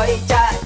boy, Jack.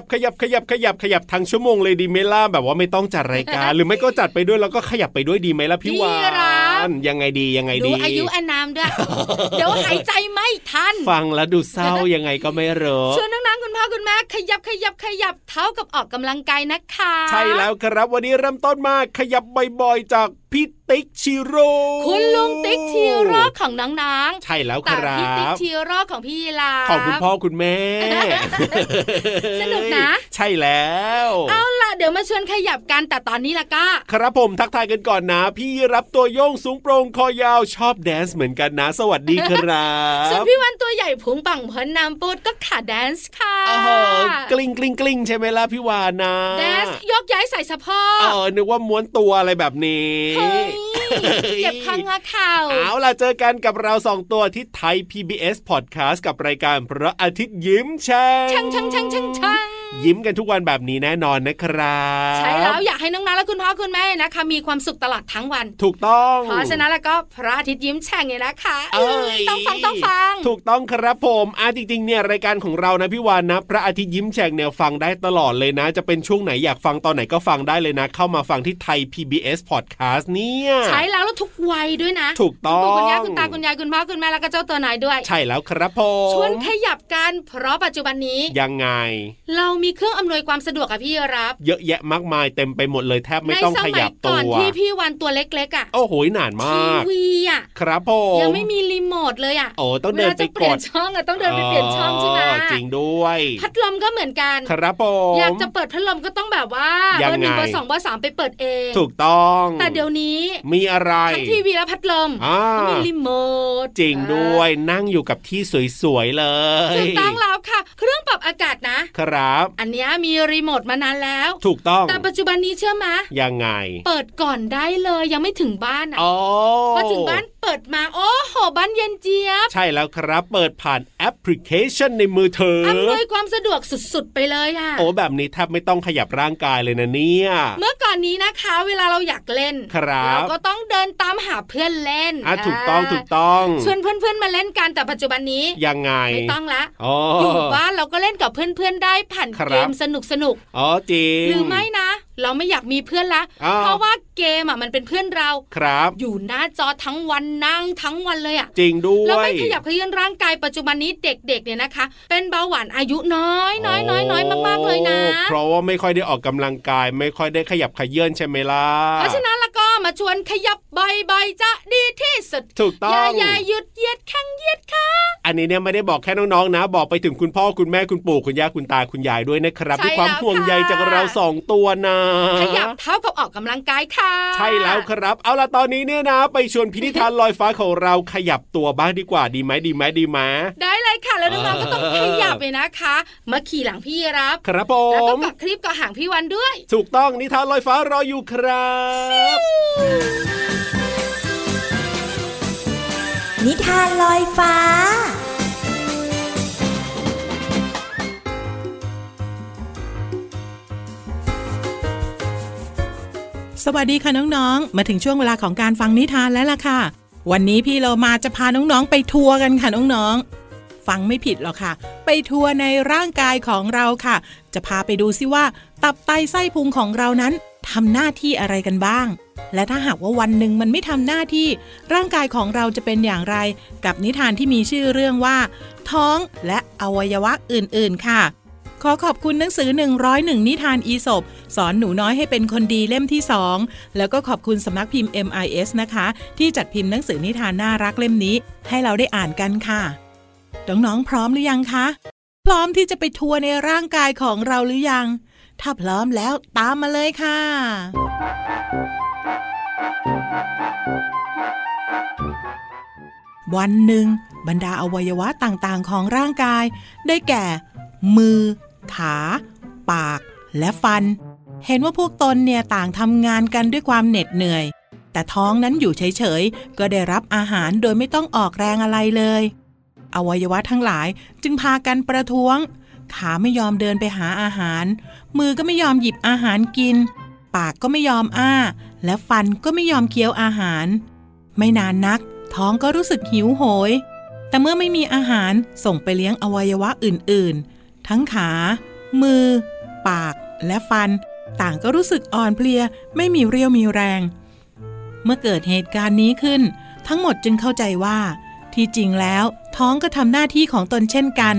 ับขยับขยับขยับขยับทางชั่วโมงเลยดีไหมล่ะแบบว่าไม่ต้องจัดรายการ หรือไม่ก็จัดไปด้วยแล้วก็ขยับไปด้วยดีไหมล่ะพี่วานยังไงดียังไงดีดูอายุอนามด้วยเดี๋ยวหายใจไม่ทัน ฟังแล้วดูเศร้ายังไงก็ไม่รู้ชวนน้องๆคุณพ่อคุณแม่ขยับขยับขยับเท้ากับออกกำลังกายนะคะ ใช่แล้วครับวันนี้เริ่มต้นมาขยับบ่อยๆจาก พี่ติ๊กชิโร่คุณลุงติ๊กทีโร่ของน้องๆ ใช่แล้วคแต่รัพี่ติ๊กบทีโร่ของพี่ยีราของคุณพ่อคุณแม่ สนุกนะ ใช่แล้ว เอาล่ะเดี๋ยวมาชวนขยับกันแต่ตอนนี้ละก็ ครับผมทักทายกันก่อนนะ พี่รับตัวโยงสูงโปร่งคอยาวชอบแดนซ์เหมือนกันนะ สวัสดีครัส่วนบพี่วันตัวใหญ่พุงปังพอนน้ำปูดก็ขาแดนซ์ค่ะโอ้โหกลิ้งกลิ้งกลิ้งใช่ไหมล่ะพี่วานนะแดนซ์ยกย้ายใส่สะโพเอกอนึกว่าม้วนตัวอะไรแบบนี้เฮ้ยเจ็บข้างงอเข่าเอาล่ะเจอกันกับเราสองตัวที่ไทย PBS Podcast กับรายการพระอาทิตย์ยิ้มแฉ่งช่างช่างช่างช่างช่าง ยิ้มกันทุกวันแบบนี้แน่นอนนะครับใช่แล้วอยากให้น้องๆและคุณพ่อคุณแม่นะคะมีความสุขตลอดทั้งวัน ถูกต้องเพราะฉะนั้นแล้วก็พระอาทิตย์ยิ้มแฉ่งเนี่ยนะคะเอ้ยต้องฟังต้องฟัง ถูกต้องครับผมอะจริงๆเนี่ยรายการของเรานะพี่วานนะ พระอาทิตย์ยิ้มแฉ่งเนี่ยฟังได้ตลอดเลยนะ จะเป็นช่วงไหนอยากฟังตอนไหนก็ฟังได้เลยนะ เข้ามาฟังที่ไทย PBS Podcast เนี่ยใช้แล้วแล้วทุกวัยด้วยนะ ถูกต้องคุณปู่คุณย่าคุณตาคุณยายคุณพ่อคุณแม่แล้วก็เจ้าตัวไหนายด้วย ใช่แล้วครับผมชวนขยับกันเพราะปัจจุบันนี้ยังไง เรามีเครื่องอำนวยความสะดวกอะพี่รับ เยอะแยะมากมายเต็มไปหมดเลยแทบไม่ในต้องสขมัยัยบก่ตัอนวที่พี่วันตัวเล็กๆอะโอ้โหนานทีมากวีอะครับผมยังไม่มีรีโมทเลยอะโอ้ต้องเดินไปวลาจะเปกลี่ยดนช่องอะต้องเดินไปเปลี่ยนช่องใช่ไหมจริงด้วย พัดลมก็เหมือนกัน ครับผมอยากจะเปิดพัดลมก็ต้องแบบว่ายังไง เบอร์หนึ่งเบอร์สองเบอร์สามไปเปิดเอง ถูกต้อง แต่เดี๋ยวนี้มีอะไรทั้งทีวีและพัดลมอ่าก็มีรีโมทจริงด้วยนั่งอยู่กับที่สวยๆเลยถูกต้องแล้วค่ะ เครื่องปรับอากาศนะครับอันเนี้ยมีรีโมทมานานแล้ว ถูกต้อง แต่ปัจจุบันนี้เชื่อไหมยังไง เปิดก่อนได้เลยยังไม่ถึงบ้านอะอ๋อพอถึงบ้านเปิดมาโอ้โหบ้านเย็นเจี๊ยบ ใช่แล้วครับเปิดผ่านแอปพลิเคชันในมือถืออำนวยความสะดวกสุดๆไปเลยอะโอ้แบบนี้แทบไม่ต้องขยับร่างกายเลยนะเนี่ยเมื่อก่อนนี้นะคะ เวลาเราอยากเล่นครับเราก็ต้องเดินตามหาเพื่อนเล่นอะถูกต้องถูกต้องชวนเพื่อนๆมาเล่นกันแต่ปัจจุบันนี้ยังไงไม่ต้องละอ๋อออยู่บ้านเราก็เล่นกับเพื่อนๆได้ผ่านครับเกมสนุกสนุกอ๋อจริงหรือไม่นะ เราไม่อยากมีเพื่อนละอ้าวเพราะว่าเกมอะมันเป็นเพื่อนเราครับ อยู่หน้าจอทั้งวันนั่งทั้งวันเลยอะจริงด้วเรายไม่ขยับเขยื้อนร่างกายปัจจุบันนี้เด็กๆเนี่ยนะคะ เป็นเบาหวานอายุน้อยน้อยน้อยน้อยมากๆเลยนะโอ้เพราะว่าไม่ค่อยได้ออกกำลังกาย ไม่ค่อยได้ขยับขยื่นใช่ไหมล่ะเพราะฉะนั้นแล้วก็มาชวนขยับบ่อยๆจะดีที่สุดถูกต้ออย่างอย่าหยุดเหยียดแข้งเหยียดขาอันนี้เนี่ยไม่ได้บอกแค่น้องๆนะ บอกไปถึงคุณพ่อคุณแม่คุณปู่คุณย่าคุณตาคุณยายด้วยนะครับด้วยความห่วงใยจากเราสองตัวนะขยับเท้ากับออกกำลังกายค่ะ ใช่แล้วครับ เอาล่ะตอนนี้เนี่ยนะ ไปชวนพินิธานลอยฟ้าของเราขยับตัวบ้างดีกว่าดีไหมดีไหมดีไหมได้เลยค่ะ แล้วน้องๆก็ต้องเออขยับเลยนะคะ มาขี่หลังพี่รับ ครับผแล้วก็มเกาะคลิปเกาะหางพี่วันด้วย ถูกต้องนิทานลอยฟ้ารออยู่ครับ นิทานลอยฟ้า สวัสดีค่ะน้องๆ มาถึงช่วงเวลาของการฟังนิทานแล้วล่ะค่ะ วันนี้พี่เรามาจะพาน้องๆ ไปทัวร์กันค่ะน้องๆ ฟังไม่ผิดหรอกค่ะ ไปทัวร์ในร่างกายของเราค่ะ จะพาไปดูซิว่า ตับไตไส้พุงของเรานั้นทำหน้าที่อะไรกันบ้าง และถ้าหากว่าวันหนึ่งมันไม่ทำหน้าที่ ร่างกายของเราจะเป็นอย่างไร กับนิทานที่มีชื่อเรื่องว่า ท้องและอวัยวะอื่นๆค่ะ ขอขอบคุณหนังสือ 101 นิทานอีสบสอนหนูน้อยให้เป็นคนดีเล่มที่ 2 แล้วก็ขอบคุณสำนักพิมพ์ MIS นะคะ ที่จัดพิมพ์หนังสือนิทานน่ารักเล่มนี้ ให้เราได้อ่านกันค่ะน้องๆพร้อมหรือยังคะ พร้อมที่จะไปทัวร์ในร่างกายของเราหรือยัง ถ้าพร้อมแล้วตามมาเลยค่ะวันหนึ่งบรรดาอวัยวะต่างๆ ของร่างกาย ได้แก่ มือ ขา ปาก และฟัน เห็นว่าพวกตนเนี่ยต่างทำงานกันด้วยความเหน็ดเหนื่อย แต่ท้องนั้นอยู่เฉยๆ ก็ได้รับอาหารโดยไม่ต้องออกแรงอะไรเลย อวัยวะทั้งหลายจึงพากันประท้วง ขาไม่ยอมเดินไปหาอาหาร มือก็ไม่ยอมหยิบอาหารกิน ปากก็ไม่ยอมอ้า และฟันก็ไม่ยอมเคี้ยวอาหาร ไม่นานนัก ท้องก็รู้สึกหิวโหยแต่เมื่อไม่มีอาหารส่งไปเลี้ยงอวัยวะอื่นๆ ทั้งขา มือ ปากและฟัน ต่างก็รู้สึกอ่อนเพลียไม่มีเรี่ยวมีแรง เมื่อเกิดเหตุการณ์นี้ขึ้น ทั้งหมดจึงเข้าใจว่า ที่จริงแล้วท้องก็ทำหน้าที่ของตนเช่นกัน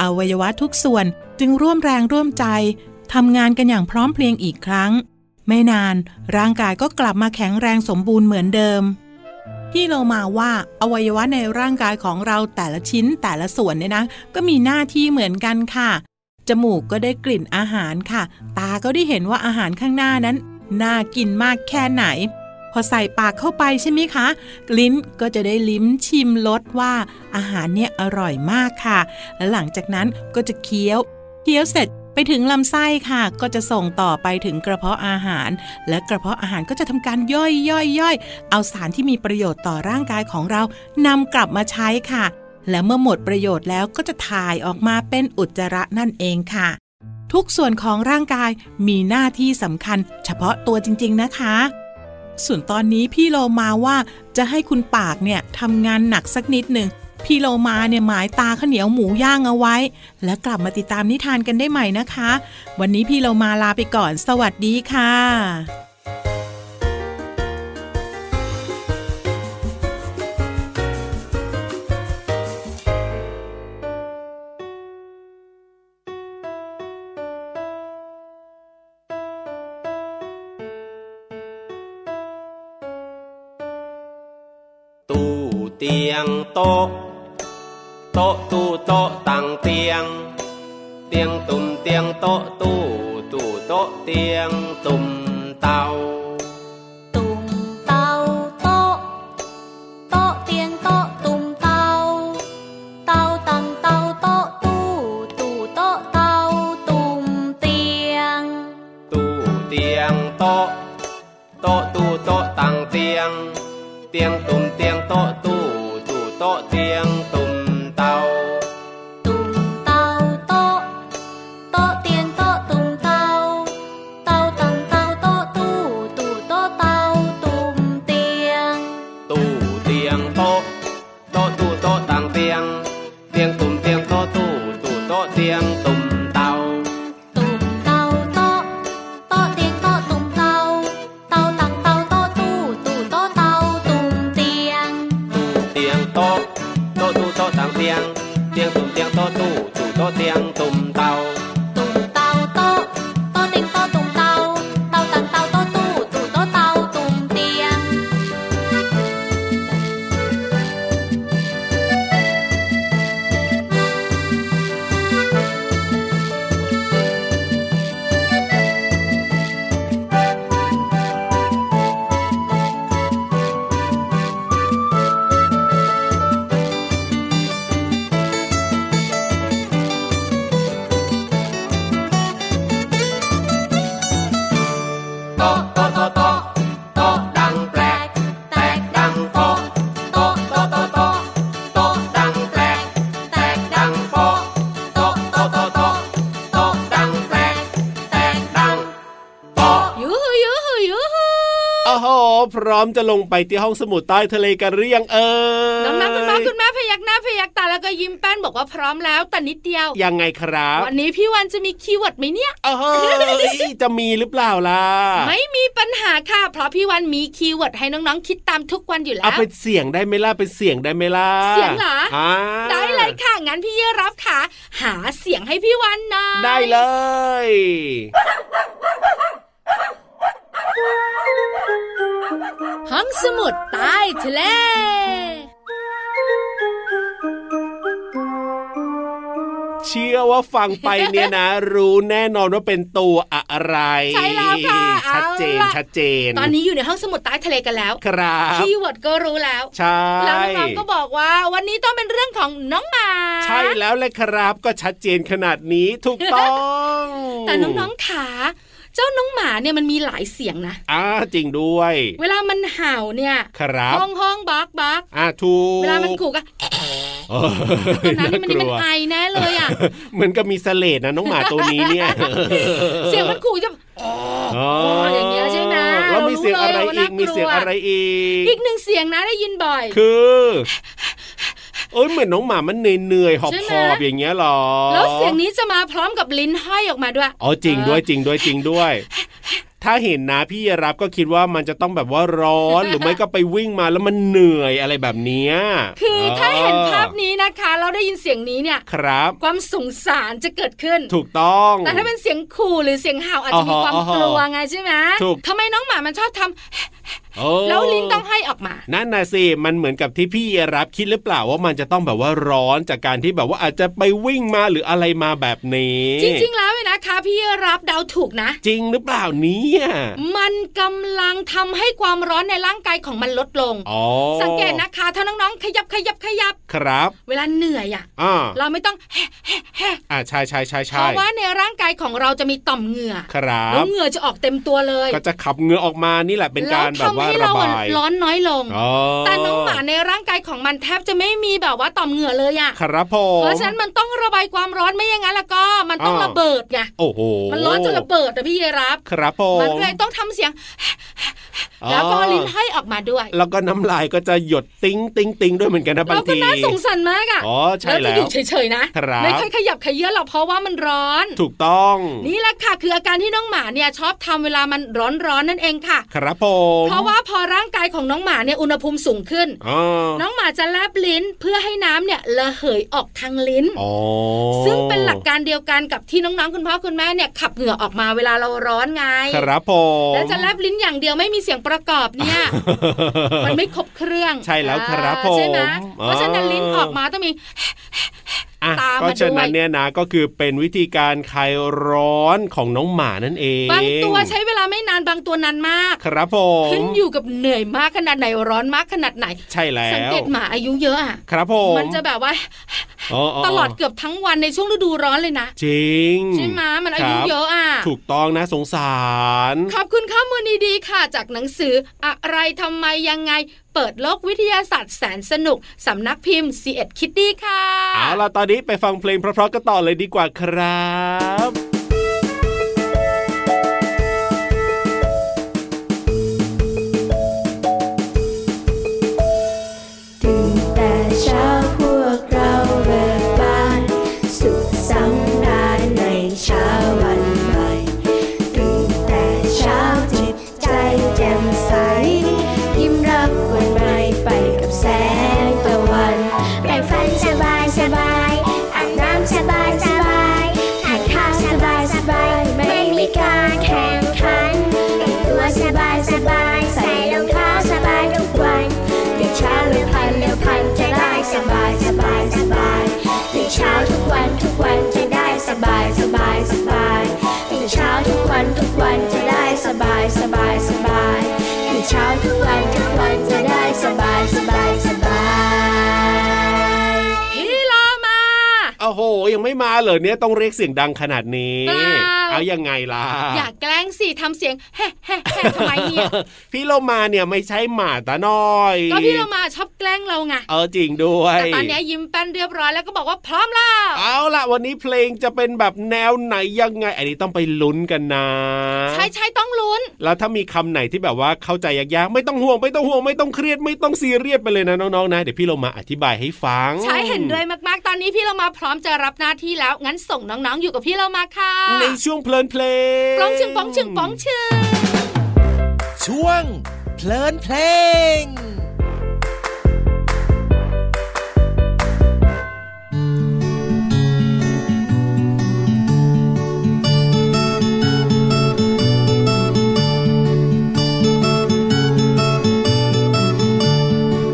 อวัยวะทุกส่วนจึงร่วมแรงร่วมใจทำงานกันอย่างพร้อมเพรียงอีกครั้ง ไม่นานร่างกายก็กลับมาแข็งแรงสมบูรณ์เหมือนเดิม พี่เรามาว่าอวัยวะในร่างกายของเราแต่ละชิ้นแต่ละส่วนเนี่ยนะ ก็มีหน้าที่เหมือนกันค่ะ จมูกก็ได้กลิ่นอาหารค่ะ ตาก็ได้เห็นว่าอาหารข้างหน้านั้นน่ากินมากแค่ไหน พอใส่ปากเข้าไปใช่ไหมคะ ลิ้นก็จะได้ลิ้มชิมรสว่า อาหารเนี่ยอร่อยมากค่ะ และหลังจากนั้นก็จะเคี้ยว เคี้ยวเสร็จ ไปถึงลำไส้ค่ะ ก็จะส่งต่อไปถึงกระเพาะอาหาร และกระเพาะอาหารก็จะทำการย่อยย่อยย่อยเอาสารที่มีประโยชน์ต่อร่างกายของเรานำกลับมาใช้ค่ะ และเมื่อหมดประโยชน์แล้วก็จะถ่ายออกมาเป็นอุจจาระนั่นเองค่ะ ทุกส่วนของร่างกายมีหน้าที่สำคัญ เฉพาะตัวจริง ๆ นะคะ ส่วนตอนนี้พี่โลมาว่าจะให้คุณปากเนี่ยทำงานหนักสักนิดหนึ่ง พี่โลมาเนี่ยหมายตาข้าวเหนียวหมูย่างเอาไว้ แล้วกลับมาติดตามนิทานกันได้ใหม่นะคะ วันนี้พี่โลมาลาไปก่อน สวัสดีค่ะตู้เตียงโต๊ะ โต๊ะตู้โต๊ะตังเตียง เตียงตุ่มเตียงโต๊ะตู้ตู้โต๊ะเตียงตุ่มเตา มจะลงไปที่ห้องสมุดใต้ทะเลกันหรือยังเอ่ยน้องๆคุณพ่อคุณแม่พยักหน้าพยักตาแล้วก็ยิ้มแป้นบอกว่าพร้อมแล้วแต่นิดเดียว ยังไงครับ วันนี้พี่วันจะมี keyword ไหมเนี่ยเออจะมีหรือเปล่าล่ะ ไม่มีปัญหาค่ะ เพราะพี่วันมี keyword ให้น้องๆคิดตามทุกวันอยู่แล้วเอาไปเสียงได้ไหมล่ะไปเสียงได้ไหมล่ะเสียงเหรออ่าได้เลยค่ะงั้นพี่เยรับค่ะ หาเสียงให้พี่วันหน่อยได้เลย สมุดใต้ทะเลเชื่อว่าฟังไปเนี่ยนะ รู้แน่นอนว่าเป็นตัวอะไรใช่แล้วค่ะชัดเจนเอาล่ะชัดเจน ตอนนี้อยู่ในห้องสมุดใต้ทะเลกันแล้ว ครับคีย์เวิร์ดก็รู้แล้วใช่แล้วน้องๆก็บอกว่าวันนี้ต้องเป็นเรื่องของน้องหมาใช่แล้วเลยครับก็ชัดเจนขนาดนี้ถูกต้อง แต่น้องๆขา เจ้าน้องหมาเนี่ยมันมีหลายเสียงนะอ่าจริงด้วย เวลามันเห่าเนี่ยครับห้องห้องบักบักอ่าถูกเวลามันขู่ก็เออตอนนั้นนี่มันากนี่ลัมันวไอแน่เลยอะเหมือนกับมีเสลดนะน้องหมาตัวนี้เนี่ย เสียงมันขู่จะอ๋ออย่างเงี้ยใช่ไหมแล้วมีเสียงอะไรเรารู้เลยว่าอีกน่ากลัวมีเสียงอะไรอีก อีกหนึ่งเสียงนะได้ยินบ่อย คือ เอ้ยเหมือนน้องหมามันเหนื่อยๆหใช่ไหมอบๆอย่างเงี้ยหรอ แล้วเสียงนี้จะมาพร้อมกับลิ้นห้อยออกมาด้วยอ๋อจริงด้วยจริงด้วยจริงด้วยถ้าเห็นนะพี่รับก็คิดว่ามันจะต้องแบบว่าร้อน หรือไม่ก็ไปวิ่งมาแล้วมันเหนื่อยอะไรแบบเนี้ยคือถ้าเห็นภาพนี้นะคะเราได้ยินเสียงนี้เนี่ยครับ ความสงสารจะเกิดขึ้น ถูกต้อง แต่ถ้าเป็นเสียงขู่หรือเสียงเห่าอาจจะมีความอ๋อฮะกลัวไงใช่ไหมถูกทำไมน้องหมามันชอบทำโอ้ แล้วลิ้นต้องให้ออกมา นั่นนะสิมันเหมือนกับที่พี่รับคิดหรือเปล่าว่ามันจะต้องแบบว่าร้อนจากการที่แบบว่าอาจจะไปวิ่งมาหรืออะไรมาแบบนี้ จริงๆแล้วเนี่ยนะคะ พี่รับเดาถูกนะ จริงหรือเปล่าเนี่ยมันกำลังทำให้ความร้อนในร่างกายของมันลดลงอ๋อสังเกตนะคะถ้าน้องๆขยับขยับขยับครับ เวลาเหนื่อยอะอ่าเราไม่ต้องแฮะแฮะแฮะอ่าใช่ใช่ใช่เพใช่ราะว่าในร่างกายของเราจะมีต่อมเหงื่อครัแล้วบเหงื่อจะออกเต็มตัวเลย ก็จะขับเหงื่อออกมานี่แหละเป็นการแบบว่าแล้วทำให้ระเราบายร้อนน้อยลงอ๋อแต่น้องหมาในร่างกายของมันแทบจะไม่มีแบบว่าต่อมเหงื่อเลยอะครับผมเพราะฉะนั้นมันต้องระบายความร้อนไม่อย่างนั้นแล้วก็มันต้องอ่าระเบิดไงโอ้โหมันร้อนจนระเบิดอะพี่เยรับ ครับผมมันก็เลยต้องทำเสียงอ๋อ แล้วก็ลิ้นห้อย้ออกมาด้วย แล้วก็น้ำลายก็จะหยดติ้งติ้งติ้งด้วยเหมือนกันนะบางเราก็ทีน่าสงสารมากอะอ๋อใช่แล้วจะแล้อวยู่เฉยๆนะครับไม่ค่อยขยับขยื่นหรอกเพราะว่ามันร้อน ถูกต้อง นี่แหละค่ะคืออาการที่น้องหมาเนี่ยชอบทำเวลามันร้อนๆนั่นเองค่ะ ครับผมเพราะว่าพอร่างกายของน้องหมาเนี่ยอุณหภูมิสูงขึ้นอ๋อน้องหมาจะแลบลิ้นเพื่อให้น้ำเนี่ยระเหยออกทางลิ้นอ๋อซึ่งเป็นหลักการเดียวกันกับที่น้องๆคุณพ่อคุณแม่เนี่ยขับเหงื่อออกมาเวลาเราร้อนไง ครับผมแล้วจะแลบลิ้นอย่างเดียวไม่มีเสียงประกอบเนี่ยมันไม่ครบเครื่อง ใช่แล้วครับอ่าใช่ไหมผมเพราะฉะนั้นลิ้นออกมาต้องมีอะ ตามมาก็ฉะนั้นด้วยเนี่ยนะก็คือเป็นวิธีการคลายร้อนของน้องหมานั่นเองบางตัวใช้เวลาไม่นานบางตัวนานมาก ครับผมขึ้นอยู่กับเหนื่อยมากขนาดไหนร้อนมากขนาดไหน ใช่แล้วสังเกตหมาอายุเยอะอะครับผมมันจะแบบว่าอ๋อตลอดเกือบทั้งวันในช่วงฤดูร้อนเลยนะ จริงใช่ไหมมันอายุครับเยอะอะ ถูกต้องนะสงสาร ขอบคุณข้อมูลดีๆค่ะ จากหนังสืออะไรทำไมยังไง เปิดโลกวิทยาศาสตร์แสนสนุก สำนักพิมพ์ c ีเอ็ดคิตตี้ค่ะ เอาล่ะ ตอนนี้ไปฟังเพลงเพราะๆกันต่อเลยดีกว่าครับ สบายสบายสบายตื่นเช้าทุกวันทุกวันจะได้สบายสบายสบายพี่โลมาโอ้โห ยังไม่มาเหรอเนี่ยต้องเรียกเสียงดังขนาดนี้เปล่าเอายังไงล่ะ อย่าแกล้งสิทำเสียงแฮ่แฮ่แฮ่ทำไมเนี่ยพี่โลมาเนี่ยไม่ใช่หมาตาน้อย ก็พี่โลมาชอบแกล้งเราไงเออจริงด้วยแต่ตอนนี้ยิ้มแป้นเรียบร้อยแล้วก็บอกว่าพร้อมแล้วเอาล่ะวันนี้เพลงจะเป็นแบบแนวไหนยังไง อันนี้ต้องไปลุ้นกันนะ ใช่ใช่ต้องลุ้น แล้วถ้ามีคำไหนที่แบบว่าเข้าใจยากๆไม่ต้องห่วงไม่ต้องห่วงไม่ต้องเครียดไม่ต้องซีเรียสไปเลยนะน้องๆนะเดี๋ยวพี่โลมาอธิบายให้ฟัง ใช่เห็นด้วยมากๆ ตอนนี้พี่เรามาพร้อมจะรับหน้าที่แล้วงั้นส่งน้องๆอยู่กับพี่เรามาค่ะในช่วงเพลินเพลงป้องชึงป้องชึงป้องชึงช่วงเพลินเพลง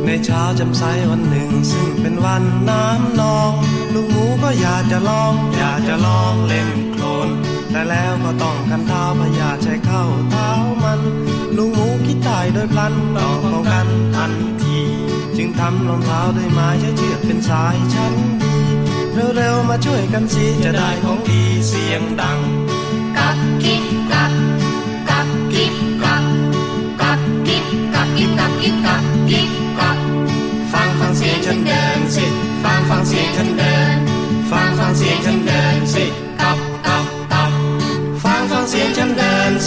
ในเช้าจำใสวันหนึ่ง ซึ่งเป็นวันน้ำนอง ลูกหมูก็อยากจะลอง อยากจะลองเล่นโคลน แต่แล้วก็ต้องกันเท้าพยาใช้เข้าเท้ามันลูกหมูคิดตายโดยพลันต้องป้องกันทันที จึงทำรองเท้าด้วยไม้ใช้เชือกเป็นสายชั้นดีเร็วๆมาช่วยกันสิจะได้ของดีเสียงดัง กับกิบกับกับกิบกับกับกิบกับกิบกับกิบกับกิบกับฟังฟังเสียงฉันเดินสิ ฟังฟังเสียงฉันเดิน ฟังฟังเสียงฉันเดินสิ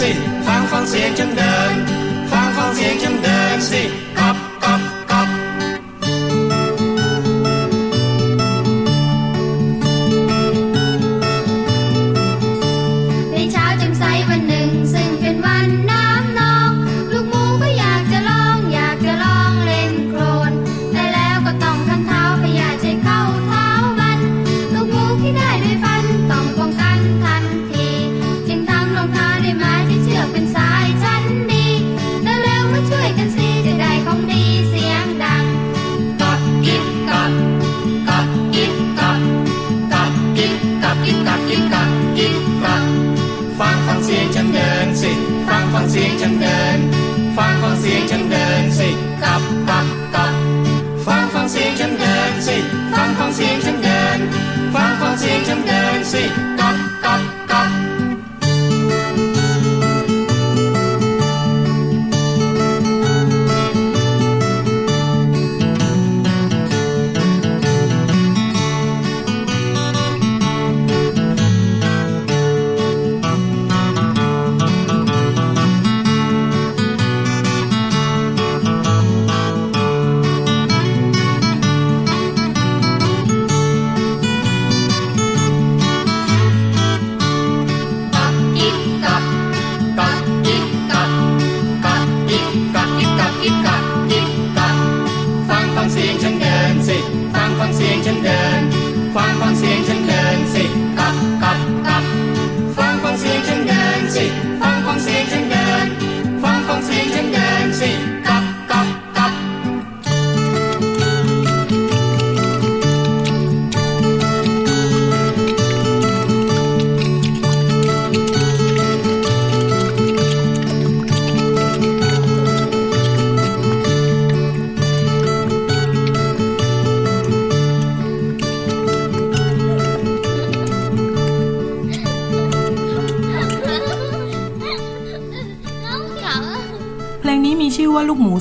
สิ ฟังฟังเสียงฉันเดิน ฟังฟังเสียงฉันเดินสิ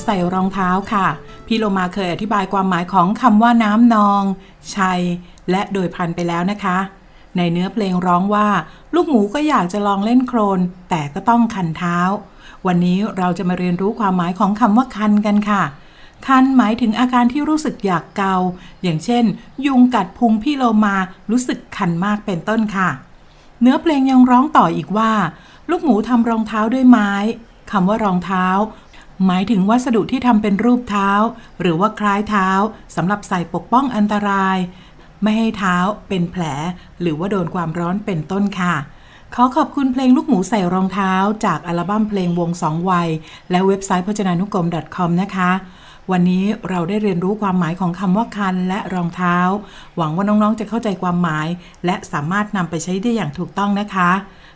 ใส่รองเท้าค่ะ พี่โลมาเคยอธิบายความหมายของคำว่าน้ำนอง ชัย และโดยพันไปแล้วนะคะ ในเนื้อเพลงร้องว่า ลูกหมูก็อยากจะลองเล่นโครน แต่ก็ต้องคันเท้า วันนี้เราจะมาเรียนรู้ความหมายของคำว่าคันกันค่ะคันหมายถึงอาการที่รู้สึกอยากเกา อย่างเช่น ยุงกัดพุงพี่โลมารู้สึกคันมากเป็นต้นค่ะ เนื้อเพลงยังร้องต่ออีกว่า ลูกหมูทำรองเท้าด้วยไม้คำว่ารองเท้า หมายถึงวัสดุที่ทำเป็นรูปเท้า หรือว่าคล้ายเท้าสำหรับใส่ปกป้องอันตราย ไม่ให้เท้าเป็นแผล หรือว่าโดนความร้อนเป็นต้นค่ะ ขอขอบคุณเพลงลูกหมูใส่รองเท้า จากอัลบั้มเพลงวงสองวัย และเว็บไซต์พจนานุกรม .com นะคะวันนี้เราได้เรียนรู้ความหมายของคำว่าคันและรองเท้า หวังว่าน้องๆจะเข้าใจความหมาย และสามารถนำไปใช้ได้อย่างถูกต้องนะคะ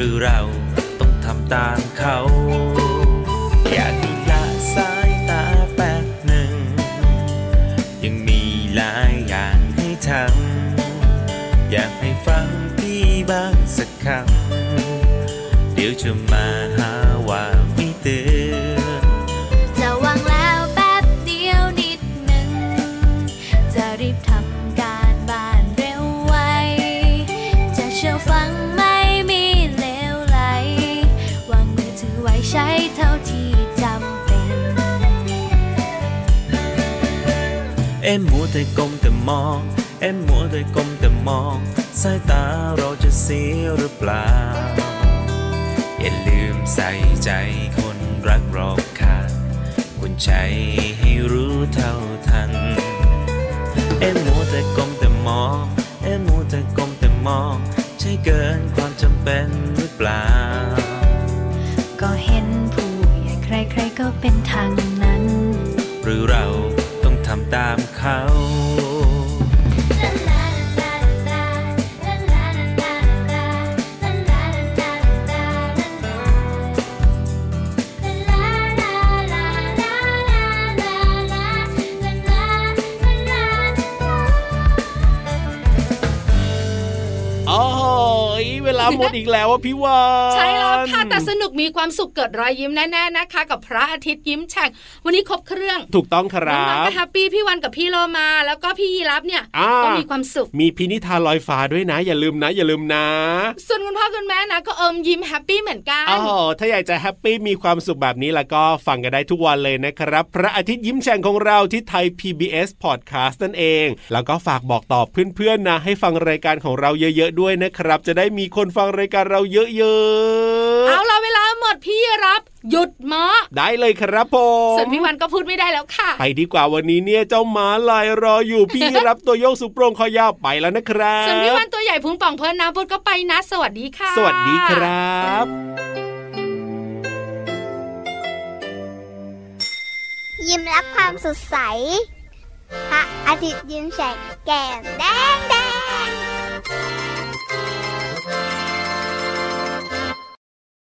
หรือเราต้องทำตามเขา อยากดูละสายตาแป๊บหนึ่ง ยังมีหลายอย่างให้ทำอยากให้ฟังพี่บ้างสักคำเดี๋ยวจะ เอ็มมัวแต่ก้มแต่มอง เอ็มมัวแต่ก้มแต่มอง สายตาเราจะเสียหรือเปล่า อย่าลืมใส่ใจคนรักรอบคาคุณใจให้รู้เท่าทัน เอ็มมัวแต่ก้มแต่มอง เอ็มมัวแต่ก้มแต่มอง ใช่เกินความจำเป็นหรือเปล่า ก็เห็นผู้ใหญ่ใครๆก็เป็นทาง เขาเวลาหมดอีกแล้วอะพี่วันใช่แล้วค่ะแต่ส มีความสุขเกิดรอยยิ้มแน่ๆนะคะ กับพระอาทิตย์ยิ้มแฉ่งวันนี้ครบเครื่องถูกต้องคน้รัองๆบก็แฮปปี้พี่วันกับพี่โลมา แล้วก็พี่เยรับเนี่ยอ่าก็มีความสุข มีพินิธานลอยฟ้าด้วยนะ อย่าลืมนะ อย่าลืมนะ ส่วนคุณพ่อคุณแม่นะก็อมยิ้ม happy เหมือนกันอ๋อถ้าอยากจะ happy มีความสุขแบบนี้แล้วก็ฟังกันได้ทุกวันเลยนะครับ พระอาทิตย์ยิ้มแฉ่งของเราที่ไทย PBS Podcast นั่นเอง แล้วก็ฝากบอกต่อเพื่อนๆนะ ให้ฟังรายการของเราเยอะ ๆ ด้วยนะครับ จะได้มีคนฟังรายการเราเยอะๆเอาละเวลา หมดพี่รับหยุดหมอได้เลยครับผมส่วนพี่วันก็พูดไม่ได้แล้วค่ะ ไปดีกว่าวันนี้เนี่ยเจ้าหมาลายรออยู่พี่รับตัวโยกสุโปรงคอยาวไปแล้วนะครับส่วนพี่วันตัวใหญ่พุงป่องเพิ่นน้ำพุดก็ไปนะ สวัสดีค่ะ สวัสดีครับยิ้มรับความสดใส พระอาทิตย์ยิ้มแฉกแก้มแดงแด